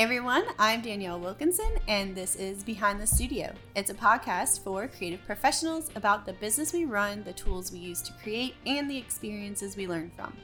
Hey everyone, I'm Danielle Wilkinson, and this is Behind the Studio. It's a podcast for creative professionals about the business we run, the tools we use to create, and the experiences we learn from.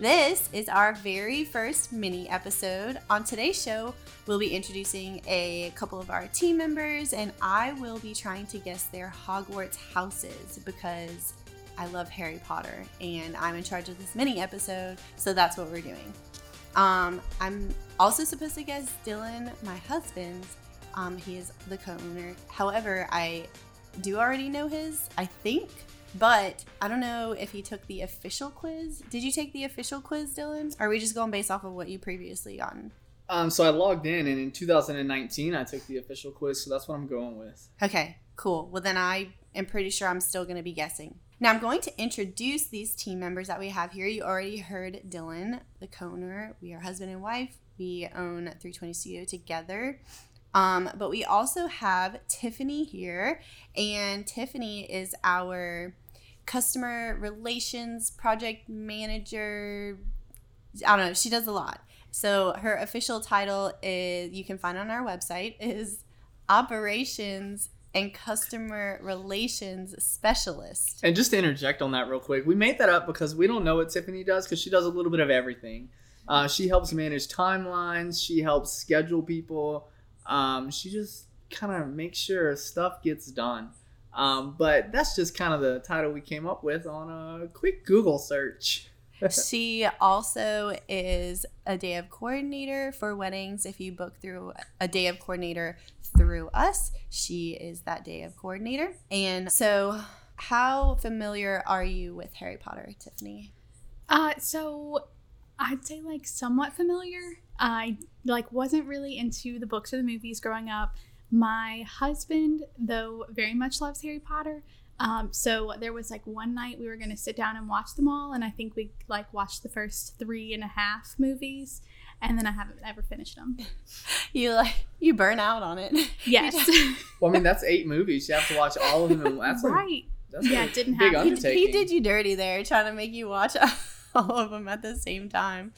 This is our very first mini episode. On today's show, we'll be introducing a couple of our team members, and I will be trying to guess their Hogwarts houses because I love Harry Potter and I'm in charge of this mini episode, so that's what we're doing. Um, I'm also supposed to guess Dylan, my husband's. Um, he is the co-owner. However, I do already know his, I think, but I don't know if he took the official quiz. Did you take the official quiz, Dylan? Or are we just going based off of what you previously gotten? Um, so I logged in, and in 2019, I took the official quiz, so that's what I'm going with. Okay, cool. Well, then I am pretty sure I'm still going to be guessing. Now I'm going to introduce these team members that we have here. You already heard Dylan, the co-owner. We are husband and wife. We own 320 Studio together. Um, but we also have Tiffany here, and Tiffany is our customer relations project manager. I don't know. She does a lot. So her official title is you can find on our website is operations and customer relations specialist. And just to interject on that real quick, we made that up because we don't know what Tiffany does because she does a little bit of everything. Uh, she helps manage timelines. She helps schedule people. Um, she just kind of makes sure stuff gets done. Um, but that's just kind of the title we came up with on a quick Google search. she also is a day of coordinator for weddings. If you book through a day of coordinator through us, she is that day of coordinator. And so, how familiar are you with Harry Potter, Tiffany? Uh, so I'd say like somewhat familiar. I like wasn't really into the books or the movies growing up. My husband, though, very much loves Harry Potter. Um, so there was like one night we were going to sit down and watch them all, and I think we like watched the first three and a half movies, and then I haven't ever finished them. you like you burn out on it. Yes. well, I mean that's eight movies. You have to watch all of them. That's right. A, that's yeah, a it didn't big happen. undertaking. He, he did you dirty there, trying to make you watch all of them at the same time.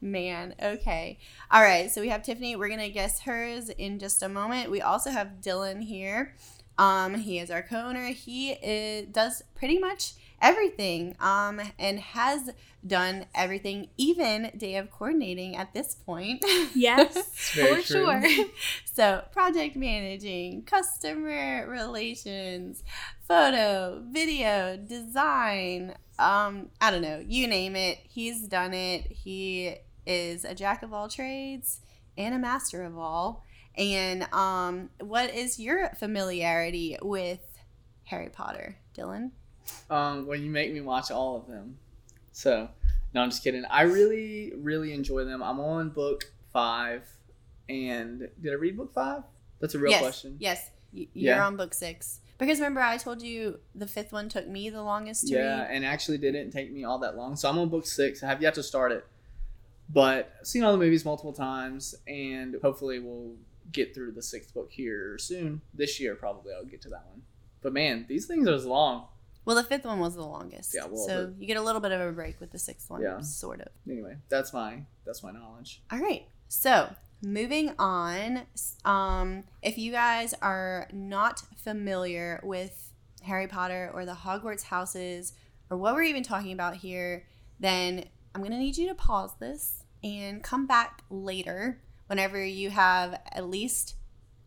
Man, okay. All right, so we have Tiffany. We're going to guess hers in just a moment. We also have Dylan here. Um, he is our co-owner. He is, does pretty much everything um, and has done everything, even day of coordinating at this point. Yes, for sure. so, project managing, customer relations, photo, video, design, um, I don't know, you name it, he's done it. He is a jack of all trades and a master of all. And um, what is your familiarity with Harry Potter, Dylan? Um, you make me watch all of them. So, no, I'm just kidding. I really, really enjoy them. I'm on book five, and did I read book five? That's a real yes, question. Yes, y- you're Yeah. on book six. Because remember, I told you the fifth one took me the longest to Yeah, read. and actually didn't take me all that long. So I'm on book six. I have yet to start it, but I've seen all the movies multiple times, and hopefully we'll get through the sixth book here soon. This year, probably I'll get to that one. But man, these things are as long. Well, the fifth one was the longest. Yeah, well, so you get a little bit of a break with the sixth one, Yeah. sort of. Anyway, that's my that's my knowledge. All right. So moving on, um, if you guys are not familiar with Harry Potter or the Hogwarts houses or what we're even talking about here, then I'm gonna need you to pause this and come back later whenever you have at least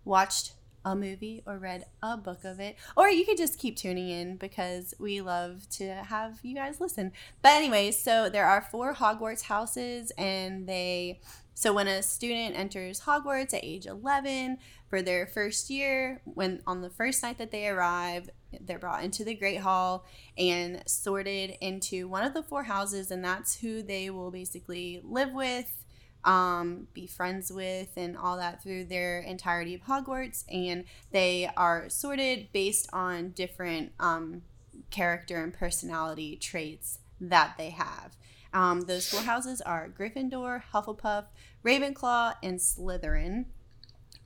watched a movie or read a book of it. Or you could just keep tuning in because we love to have you guys listen. But anyway, so there are four Hogwarts houses and they so when a student enters Hogwarts at age 11 for their first year, when on the first night that they arrive, they're brought into the Great Hall and sorted into one of the four houses and that's who they will basically live with um, be friends with and all that through their entirety of Hogwarts. And they are sorted based on different um, character and personality traits that they have. Um, those four houses are Gryffindor, Hufflepuff, Ravenclaw, and Slytherin.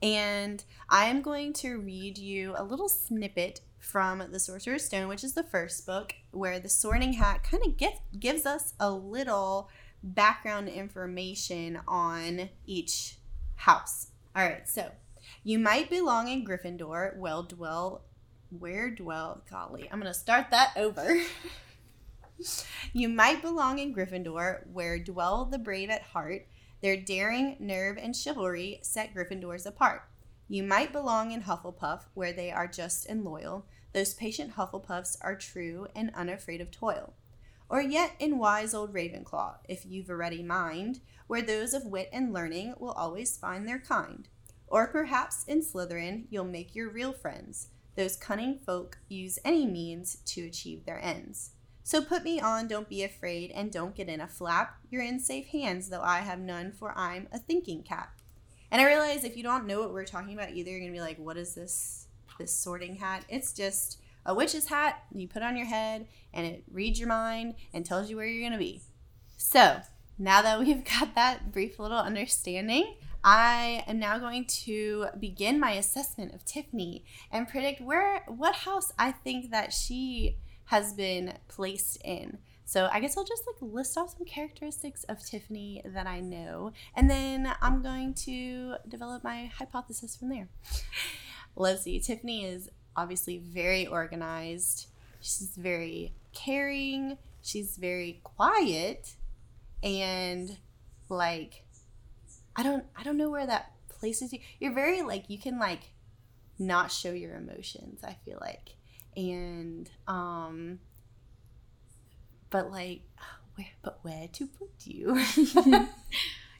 And I am going to read you a little snippet from The Sorcerer's Stone, which is the first book, where the Sorting Hat kind of gives us a little background information on each house. All right, so you might belong in Gryffindor. Well, dwell where dwell golly i'm gonna start that over. You might belong in gryffindor where dwell the brave at heart. Their daring nerve and chivalry set gryffindors apart. You might belong in hufflepuff where they are just and loyal. Those patient hufflepuffs are true and unafraid of toil or yet in wise old ravenclaw if you've a ready mind where those of wit and learning will always find their kind or perhaps in slytherin you'll make your real friends those cunning folk use any means to achieve their ends. So put me on, don't be afraid, and don't get in a flap. You're in safe hands, though I have none, for I'm a thinking cat. And I realize if you don't know what we're talking about either, you're gonna be like, what is this this sorting hat? It's just a witch's hat you put on your head and it reads your mind and tells you where you're gonna be. So now that we've got that brief little understanding, I am now going to begin my assessment of Tiffany and predict where what house I think that she has been placed in. So I guess I'll just like list off some characteristics of Tiffany that I know, and then I'm going to develop my hypothesis from there. Let's see. Tiffany is obviously very organized. She's very caring. She's very quiet, and like I don't I don't know where that places you. You're very like you can like not show your emotions, I feel like. And um but like where but where to put you?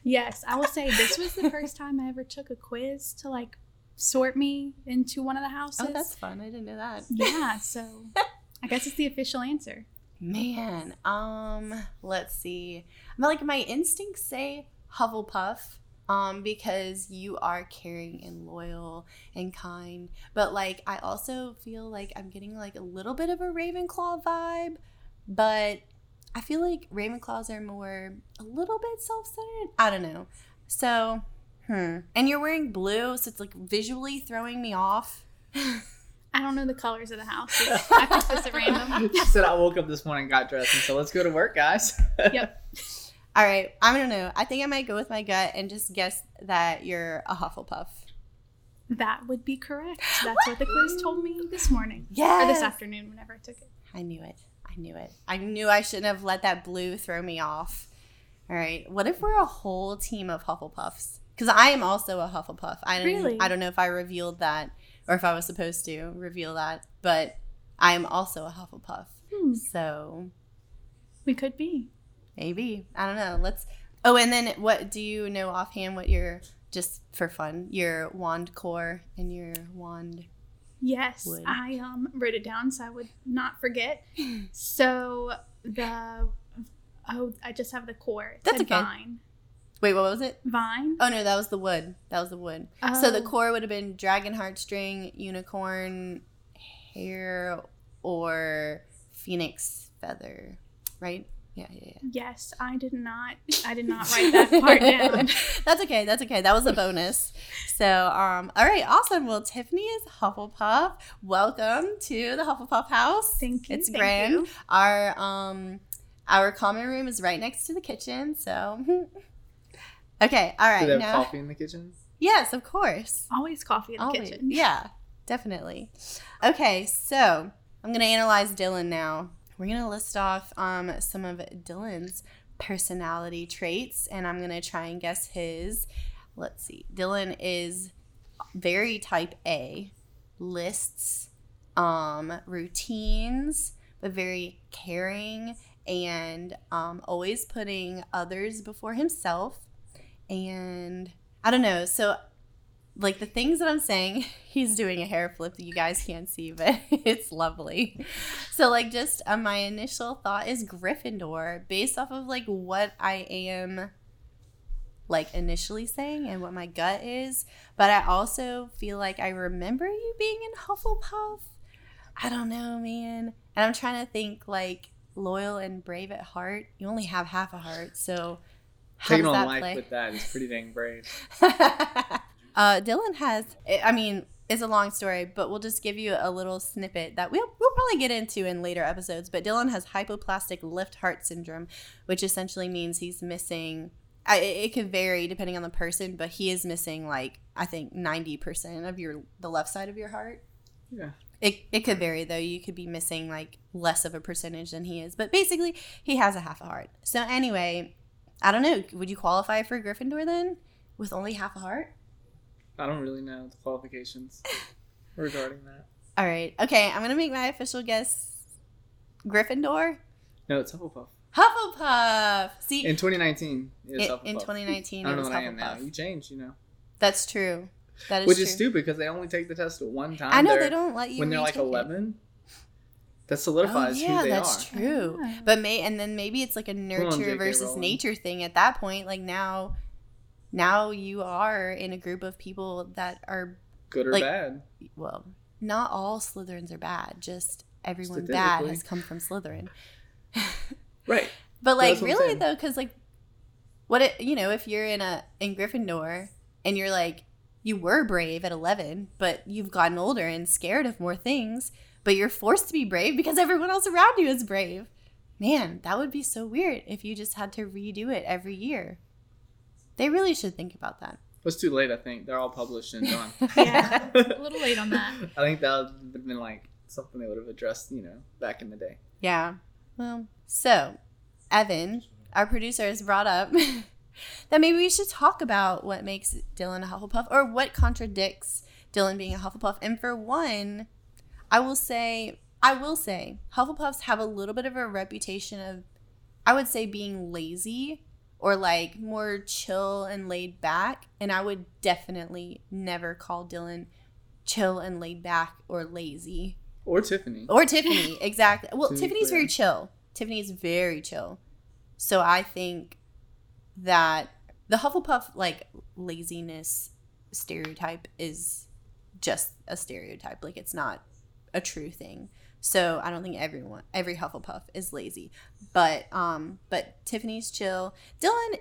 yes, I will say this was the first time I ever took a quiz to like sort me into one of the houses. Oh, that's fun. I didn't know that. Yeah, so I guess it's the official answer. Man, um, let's see. But like my instincts say Hufflepuff, um, because you are caring and loyal and kind. But like, I also feel like I'm getting like a little bit of a Ravenclaw vibe, but I feel like Ravenclaws are more a little bit self-centered. I don't know. So, hmm. And you're wearing blue, so it's like visually throwing me off. I don't know the colors of the house. I picked this at random. she said I woke up this morning and got dressed, and so let's go to work, guys. yep. All right, I don't know. I think I might go with my gut and just guess that you're a Hufflepuff. That would be correct. That's what the quiz told me this morning. Yes. Or this afternoon, whenever I took it. I knew it. I knew it. I knew I shouldn't have let that blue throw me off. All right. What if we're a whole team of Hufflepuffs? Because I am also a Hufflepuff. I don't, Really? I don't know if I revealed that or if I was supposed to reveal that, but I am also a Hufflepuff. Hmm. So We could be. maybe. I don't know. Let's. Oh, and then what do you know offhand what your, just for fun, your wand core and your wand Yes, Would. I um wrote it down so I would not forget. so the oh, I just have the core. It That's said okay. Wait, what was it? Vine. Oh no, that was the wood. That was the wood. So the Oh. core would have been dragon heartstring, unicorn hair, or phoenix feather, right? Yeah, yeah, yeah. Yes, I did not. I did not write that part down. That's okay. That's okay. That was a bonus. So, um, all right, awesome. Well, Tiffany is Hufflepuff. Welcome to the Hufflepuff house. Thank you. It's thank grand. you. Our um, our common room is right next to the kitchen. So, okay, all right. Do they have Now, coffee in the kitchen? yes, of course. Always coffee in the Always. kitchen. Yeah, definitely. Okay, so I'm gonna analyze Dylan now. We're gonna list off um, some of Dylan's personality traits, and I'm gonna try and guess his. Let's see. Dylan is very type A, lists, um, routines, but very caring and um, always putting others before himself. And I don't know. So like the things that I'm saying, he's doing a hair flip that you guys can't see, but it's lovely. So like just uh, my initial thought is Gryffindor based off of like what I am like initially saying and what my gut is, but I also feel like I remember you being in Hufflepuff. I don't know, man. And I'm trying to think like loyal and brave at heart. You only have half a heart, so how Taking on life play? with that is pretty dang brave. uh, Dylan has, I mean, it's a long story, but we'll just give you a little snippet that we'll, we'll probably get into in later episodes. But Dylan has hypoplastic left heart syndrome, which essentially means he's missing I, it could vary depending on the person, but he is missing like I think ninety percent of your the left side of your heart. Yeah. It, it could vary though. You could be missing like less of a percentage than he is, but basically he has a half a heart. So anyway, I don't know. Would you qualify for Gryffindor then with only half a heart? I don't really know the qualifications regarding that. All right. Okay, I'm gonna make my official guess. Gryffindor, No, it's Hufflepuff. Hufflepuff. See, In 2019, it was in, Hufflepuff. in 2019, I it don't know was what I am now. Hufflepuff. You changed, you know. That's true. That is true. Which true. is stupid because they only take the test one time. I know They're- don't let you when they're like retake it. 11. That Oh, solidifies yeah, who they are. that's are. true. Ah. But may and then maybe it's like a nurture JK versus Rowling. nature thing at that point. Like now, now you are in a group of people that are Good or like- bad. well, not all Slytherins are bad. Just everyone bad has come from Slytherin. Right. But like That's really though, because like, what it you know if you're in a in Gryffindor and you're like you were brave at eleven, but you've gotten older and scared of more things, but you're forced to be brave because everyone else around you is brave. Man, that would be so weird if you just had to redo it every year. They really should think about that. It's too late, I think. They're all published and done. Yeah. A little late on that. I think that would have been like something they would have addressed, you know, back in the day. Yeah. Well, so Evan, our producer, has brought up that maybe we should talk about what makes Dylan a Hufflepuff or what contradicts Dylan being a Hufflepuff. And for one, I will say, I will say, Hufflepuffs have a little bit of a reputation of, I would say, being lazy or like more chill and laid back. And I would definitely never call Dylan chill and laid back or lazy. Or Tiffany. Or Tiffany, exactly. Well, Tiffany's very chill. Tiffany is very chill. So I think that the Hufflepuff like laziness stereotype is just a stereotype. Like it's not a true thing. So I don't think everyone every Hufflepuff is lazy. But um but Tiffany's chill. Dylan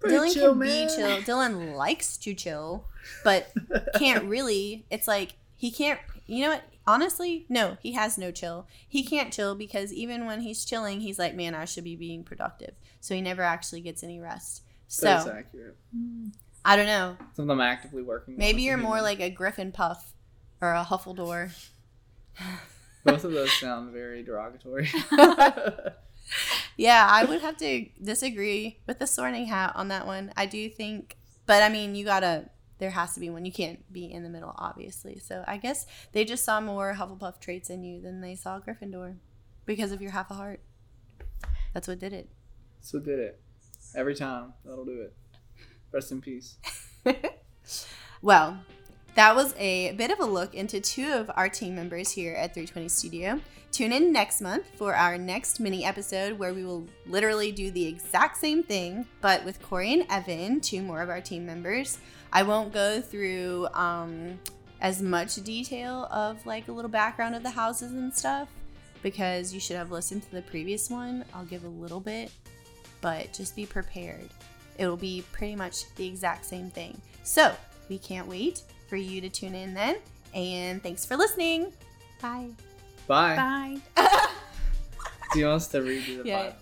Pretty Dylan chill, can man. be chill. Dylan likes to chill, but can't really. It's like he can't. You know what? Honestly, no, he has no chill. He can't chill because even when he's chilling, he's like, "Man, I should be being productive." So he never actually gets any rest. That's So accurate. I don't know. Some of them actively working. Maybe you're more like a Griffin Puff or a Huffledore. Both of those sound very derogatory. Yeah, I would have to disagree with the sorting hat on that one. I do think, but I mean, you gotta. There has to be one. You can't be in the middle, obviously. So I guess they just saw more Hufflepuff traits in you than they saw Gryffindor, because of your half a heart. That's what did it. so did it. Every time. That'll do it. Rest in peace. Well, that was a bit of a look into two of our team members here at 320 Studio. Tune in next month for our next mini episode where we will literally do the exact same thing, but with Corey and Evan, two more of our team members. I won't go through um, as much detail of like a little background of the houses and stuff because you should have listened to the previous one. I'll give a little bit, but just be prepared. It'll be pretty much the exact same thing. So, we can't wait for you to tune in then. And thanks for listening. Bye. Bye. Bye. Do you want us to redo the Yeah. five